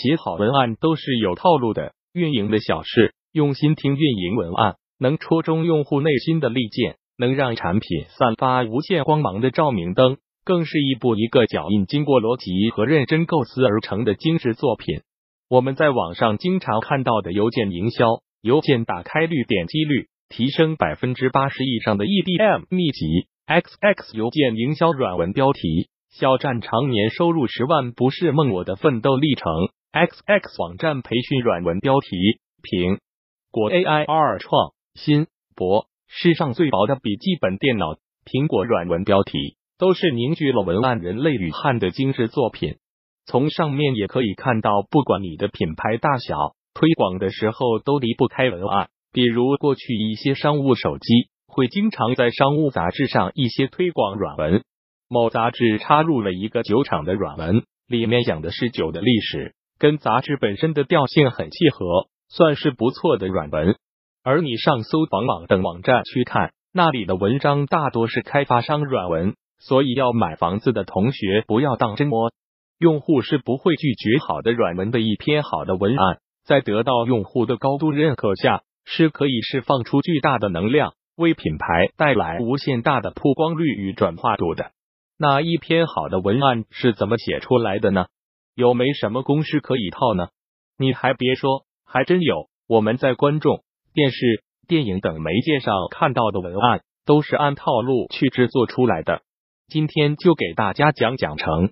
写好文案都是有套路的，运营的小事，用心听运营文案，能戳中用户内心的利剑，能让产品散发无限光芒的照明灯，更是一步一个脚印，经过逻辑和认真构思而成的精致作品。我们在网上经常看到的邮件营销，邮件打开率、点击率提升百分之八十以上的 EDM 秘籍，XX 邮件营销软文标题。小站常年收入十万不是梦，我的奋斗历程。X X 网站培训软文标题：苹果 A I R 创新博，世上最薄的笔记本电脑。苹果软文标题都是凝聚了文案人类与汉的精致作品。从上面也可以看到，不管你的品牌大小，推广的时候都离不开文案。比如过去一些商务手机会经常在商务杂志上一些推广软文。某杂志插入了一个酒厂的软文，里面讲的是酒的历史，跟杂志本身的调性很契合，算是不错的软文。而你上搜房网等网站去看，那里的文章大多是开发商软文，所以要买房子的同学不要当真哦。用户是不会拒绝好的软文的，一篇好的文案，在得到用户的高度认可下，是可以释放出巨大的能量，为品牌带来无限大的曝光率与转化度的。那一篇好的文案是怎么写出来的呢？有没什么公式可以套呢？你还别说，还真有。我们在观众、电视、电影等媒介上看到的文案，都是按套路去制作出来的。今天就给大家讲讲成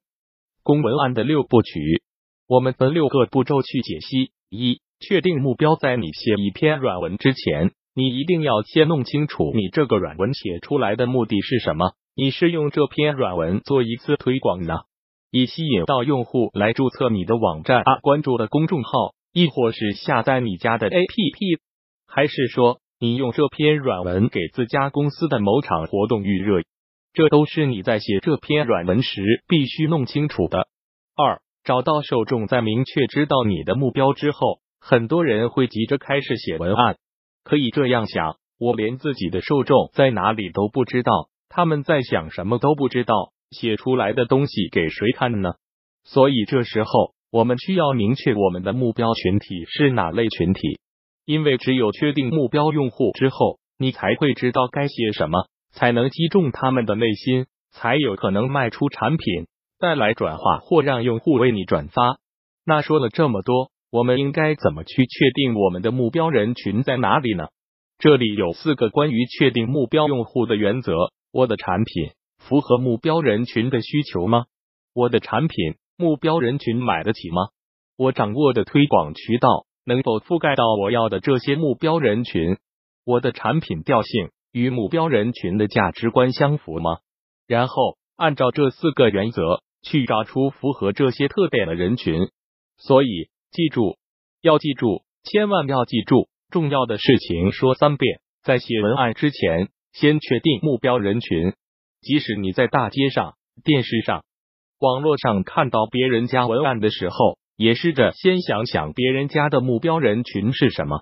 功文案的六部曲。我们分六个步骤去解析：一、确定目标，在你写一篇软文之前，你一定要先弄清楚你这个软文写出来的目的是什么。你是用这篇软文做一次推广呢，以吸引到用户来注册你的网站啊，关注的公众号，亦或是下载你家的 APP，还是说你用这篇软文给自家公司的某场活动预热？这都是你在写这篇软文时必须弄清楚的。二，找到受众，在明确知道你的目标之后，很多人会急着开始写文案。可以这样想，我连自己的受众在哪里都不知道。他们在想什么都不知道，写出来的东西给谁看呢？所以这时候我们需要明确我们的目标群体是哪类群体，因为只有确定目标用户之后，你才会知道该写什么，才能击中他们的内心，才有可能卖出产品，带来转化或让用户为你转发。那说了这么多，我们应该怎么去确定我们的目标人群在哪里呢？这里有四个关于确定目标用户的原则。我的产品符合目标人群的需求吗？我的产品目标人群买得起吗？我掌握的推广渠道能否覆盖到我要的这些目标人群？我的产品调性与目标人群的价值观相符吗？然后按照这四个原则去找出符合这些特点的人群。所以记住，要记住，千万要记住，重要的事情说三遍，在写文案之前。先确定目标人群，即使你在大街上、电视上、网络上看到别人家文案的时候，也试着先想想别人家的目标人群是什么。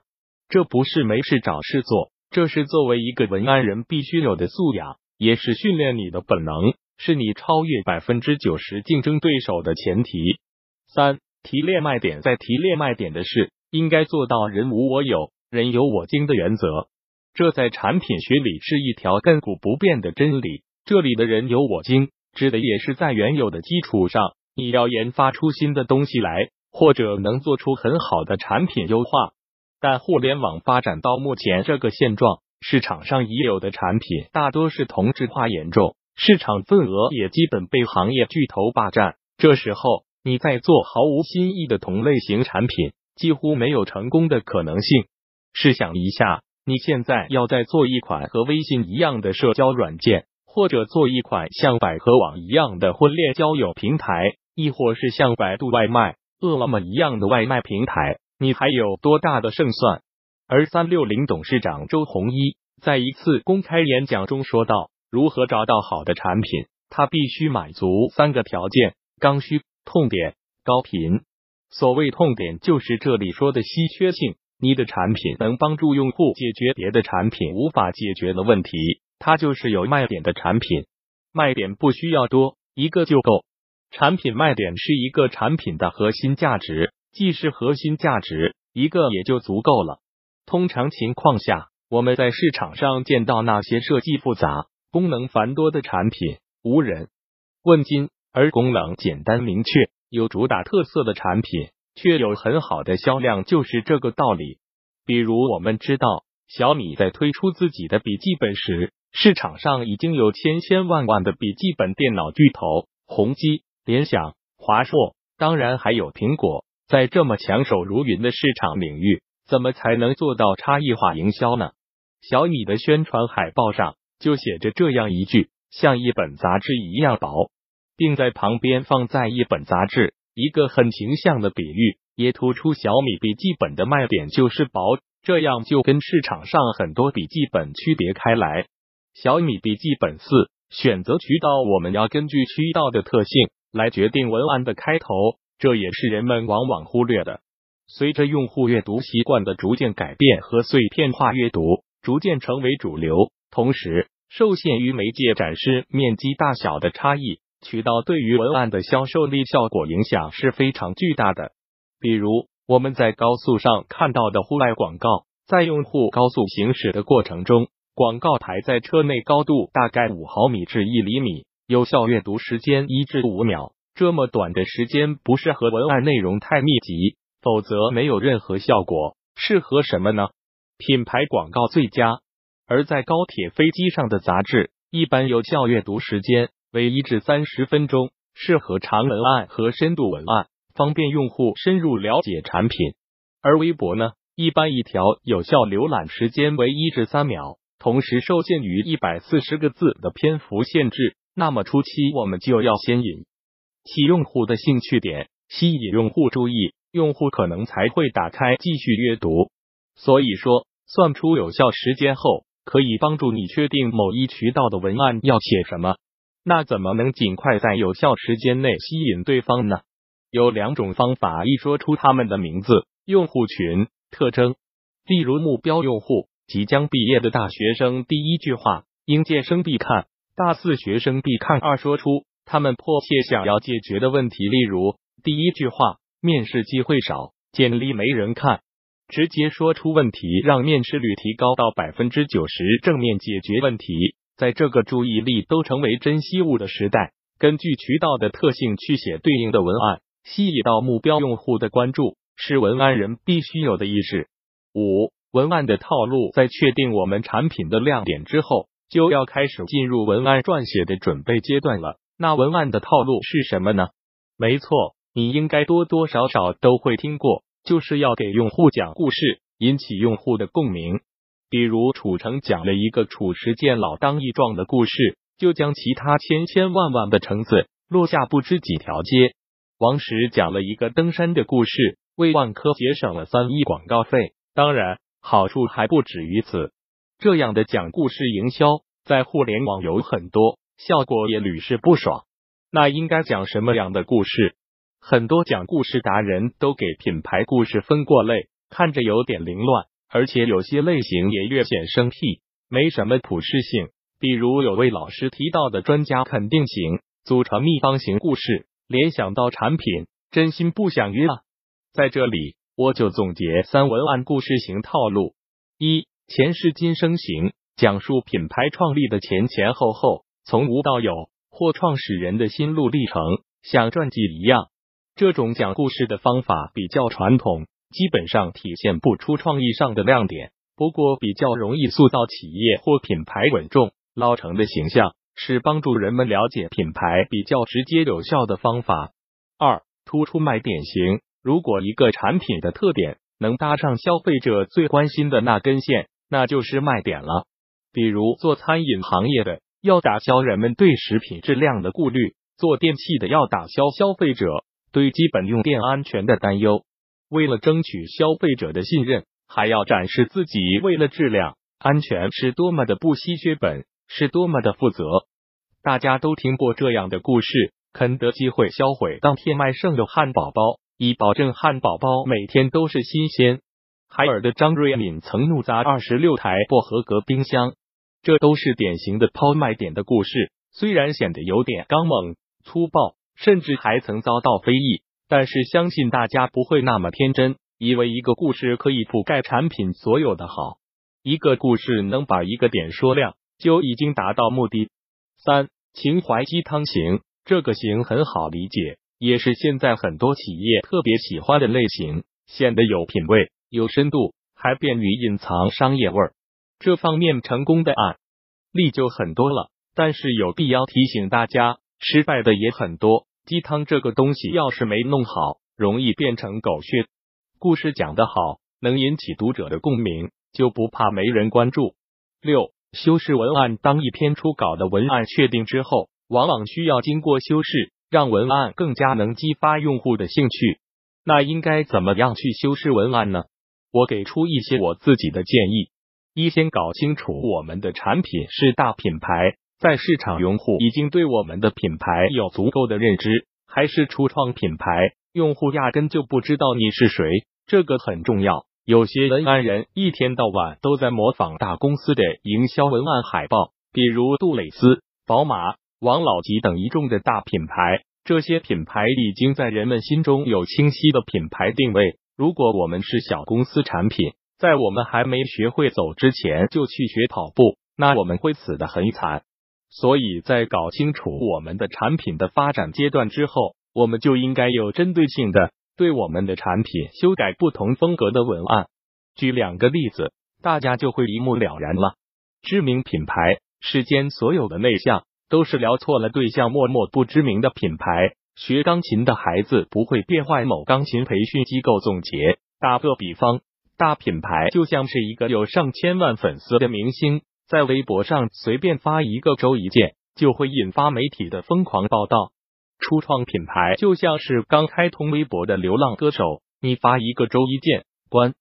这不是没事找事做，这是作为一个文案人必须有的素养，也是训练你的本能，是你超越百分之九十竞争对手的前提。三、提炼卖点，在提炼卖点的是应该做到人无我有，人有我精的原则。这在产品学里是一条亘古不变的真理。这里的人有我精，指的也是在原有的基础上，你要研发出新的东西来，或者能做出很好的产品优化。但互联网发展到目前这个现状，市场上已有的产品大多是同质化严重，市场份额也基本被行业巨头霸占。这时候，你在做毫无新意的同类型产品，几乎没有成功的可能性。试想一下。你现在要再做一款和微信一样的社交软件，或者做一款像百合网一样的婚恋交友平台，亦或是像百度外卖、饿了么一样的外卖平台，你还有多大的胜算？而三六零董事长周鸿祎在一次公开演讲中说道：“如何找到好的产品？它必须满足三个条件：刚需、痛点、高频。所谓痛点，就是这里说的稀缺性。”你的产品能帮助用户解决别的产品无法解决的问题，它就是有卖点的产品。卖点不需要多，一个就够。产品卖点是一个产品的核心价值，既是核心价值，一个也就足够了。通常情况下，我们在市场上见到那些设计复杂、功能繁多的产品，无人问津；而功能简单明确、有主打特色的产品，却有很好的销量，就是这个道理。比如，我们知道小米在推出自己的笔记本时，市场上已经有千千万万的笔记本电脑巨头，宏基、联想、华硕，当然还有苹果。在这么抢手如云的市场领域，怎么才能做到差异化营销呢？小米的宣传海报上就写着这样一句：“像一本杂志一样薄”，并在旁边放在一本杂志，一个很形象的比喻，也突出小米笔记本的卖点就是薄，这样就跟市场上很多笔记本区别开来。小米笔记本四选择渠道，我们要根据渠道的特性来决定文案的开头。这也是人们往往忽略的。随着用户阅读习惯的逐渐改变和碎片化阅读逐渐成为主流，同时受限于媒介展示面积大小的差异，渠道对于文案的销售力效果影响是非常巨大的。比如我们在高速上看到的户外广告，在用户高速行驶的过程中，广告牌在车内高度大概五毫米至一厘米，有效阅读时间一至五秒。这么短的时间不适合文案内容太密集，否则没有任何效果。适合什么呢？品牌广告最佳。而在高铁、飞机上的杂志，一般有效阅读时间为一至三十分钟，适合长文案和深度文案，方便用户深入了解产品。而微博呢，一般一条有效浏览时间为一至三秒，同时受限于一百四十个字的篇幅限制。那么初期我们就要先引。起用户的兴趣点，吸引用户注意，用户可能才会打开继续阅读。所以说，算出有效时间后，可以帮助你确定某一渠道的文案要写什么。那怎么能尽快在有效时间内吸引对方呢？有两种方法，一说出他们的名字、用户群特征，例如目标用户即将毕业的大学生，第一句话应届生必看，大四学生必看。二说出。他们迫切想要解决的问题，例如第一句话，面试机会少，简历没人看，直接说出问题，让面试率提高到百分之九十，正面解决问题。在这个注意力都成为珍稀物的时代，根据渠道的特性去写对应的文案，吸引到目标用户的关注，是文案人必须有的意识。五、文案的套路，在确定我们产品的亮点之后，就要开始进入文案撰写的准备阶段了。那文案的套路是什么呢？没错，你应该多多少少都会听过，就是要给用户讲故事，引起用户的共鸣。比如楚成讲了一个褚时见老当益壮的故事，就将其他千千万万的橙子落下不知几条街。王石讲了一个登山的故事，为万科节省了三亿广告费。当然，好处还不止于此。这样的讲故事营销，在互联网有很多。效果也屡试不爽。那应该讲什么样的故事？很多讲故事达人都给品牌故事分过类，看着有点凌乱，而且有些类型也略显生僻，没什么普适性。比如有位老师提到的专家肯定型、祖传秘方型故事，联想到产品，真心不想约啊。在这里，我就总结三文案故事型套路：一、前世今生型，讲述品牌创立的前前后后。从无到有，或创始人的心路历程，像传记一样。这种讲故事的方法比较传统，基本上体现不出创意上的亮点。不过，比较容易塑造企业或品牌稳重老成的形象，是帮助人们了解品牌比较直接有效的方法。二、突出卖点型。如果一个产品的特点能搭上消费者最关心的那根线，那就是卖点了。比如做餐饮行业的。要打消人们对食品质量的顾虑，做电器的要打消消费者对基本用电安全的担忧。为了争取消费者的信任，还要展示自己为了质量安全是多么的不惜血本，是多么的负责。大家都听过这样的故事：肯德基会销毁当天卖剩的汉堡包，以保证汉堡包每天都是新鲜。海尔的张瑞敏曾怒砸二十六台不合格冰箱。这都是典型的抛卖点的故事，虽然显得有点刚猛粗暴，甚至还曾遭到非议，但是相信大家不会那么天真，以为一个故事可以覆盖产品所有的好，一个故事能把一个点说亮，就已经达到目的。三情怀鸡汤型，这个型很好理解，也是现在很多企业特别喜欢的类型，显得有品位、有深度，还便于隐藏商业味儿。这方面成功的案例就很多了，但是有必要提醒大家，失败的也很多。鸡汤这个东西，要是没弄好，容易变成狗血。故事讲得好，能引起读者的共鸣，就不怕没人关注。六、修饰文案。当一篇初稿的文案确定之后，往往需要经过修饰，让文案更加能激发用户的兴趣。那应该怎么样去修饰文案呢？我给出一些我自己的建议：一、先搞清楚我们的产品是大品牌。在市场用户已经对我们的品牌有足够的认知，还是初创品牌，用户压根就不知道你是谁，这个很重要。有些文案人一天到晚都在模仿大公司的营销文案海报，比如杜蕾斯、宝马、王老吉等一众的大品牌，这些品牌已经在人们心中有清晰的品牌定位。如果我们是小公司产品，在我们还没学会走之前就去学跑步，那我们会死得很惨。所以在搞清楚我们的产品的发展阶段之后，我们就应该有针对性的对我们的产品修改不同风格的文案。举两个例子，大家就会一目了然了。知名品牌，世间所有的内向都是聊错了对象。默默不知名的品牌，学钢琴的孩子不会变坏。某钢琴培训机构总结。打个比方，大品牌就像是一个有上千万粉丝的明星。在微博上随便发一个周一见，就会引发媒体的疯狂报道。初创品牌就像是刚开通微博的流浪歌手，你发一个周一见，观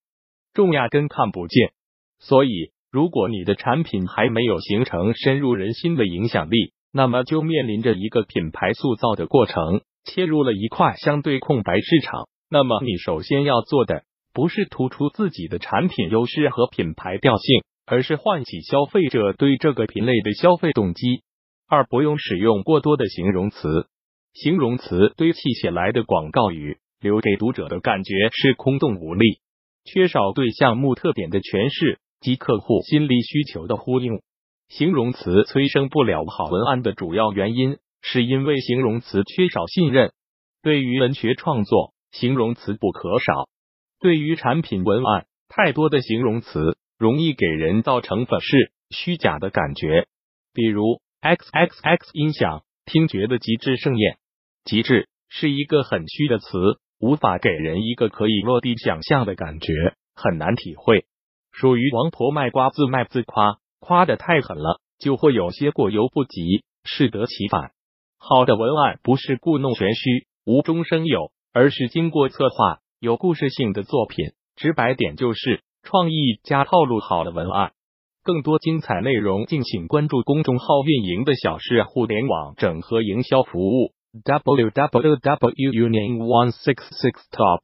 众压根看不见。所以，如果你的产品还没有形成深入人心的影响力，那么就面临着一个品牌塑造的过程，切入了一块相对空白市场。那么，你首先要做的不是突出自己的产品优势和品牌调性。而是唤起消费者对这个品类的消费动机。二，不用使用过多的形容词，形容词堆砌起来的广告语，留给读者的感觉是空洞无力，缺少对项目特点的诠释及客户心理需求的呼应。形容词催生不了好文案的主要原因，是因为形容词缺少信任。对于文学创作，形容词不可少；对于产品文案，太多的形容词。容易给人造成粉饰虚假的感觉，比如 X X X 音响听觉的极致盛宴，极致是一个很虚的词，无法给人一个可以落地想象的感觉，很难体会。属于王婆卖瓜自卖自夸，夸的太狠了，就会有些过犹不及，适得其反。好的文案不是故弄玄虚、无中生有，而是经过策划、有故事性的作品。直白点就是。创意加套路好的文案，更多精彩内容，敬请关注公众号“运营的小事互联网整合营销服务 ”，w w w union one six six top。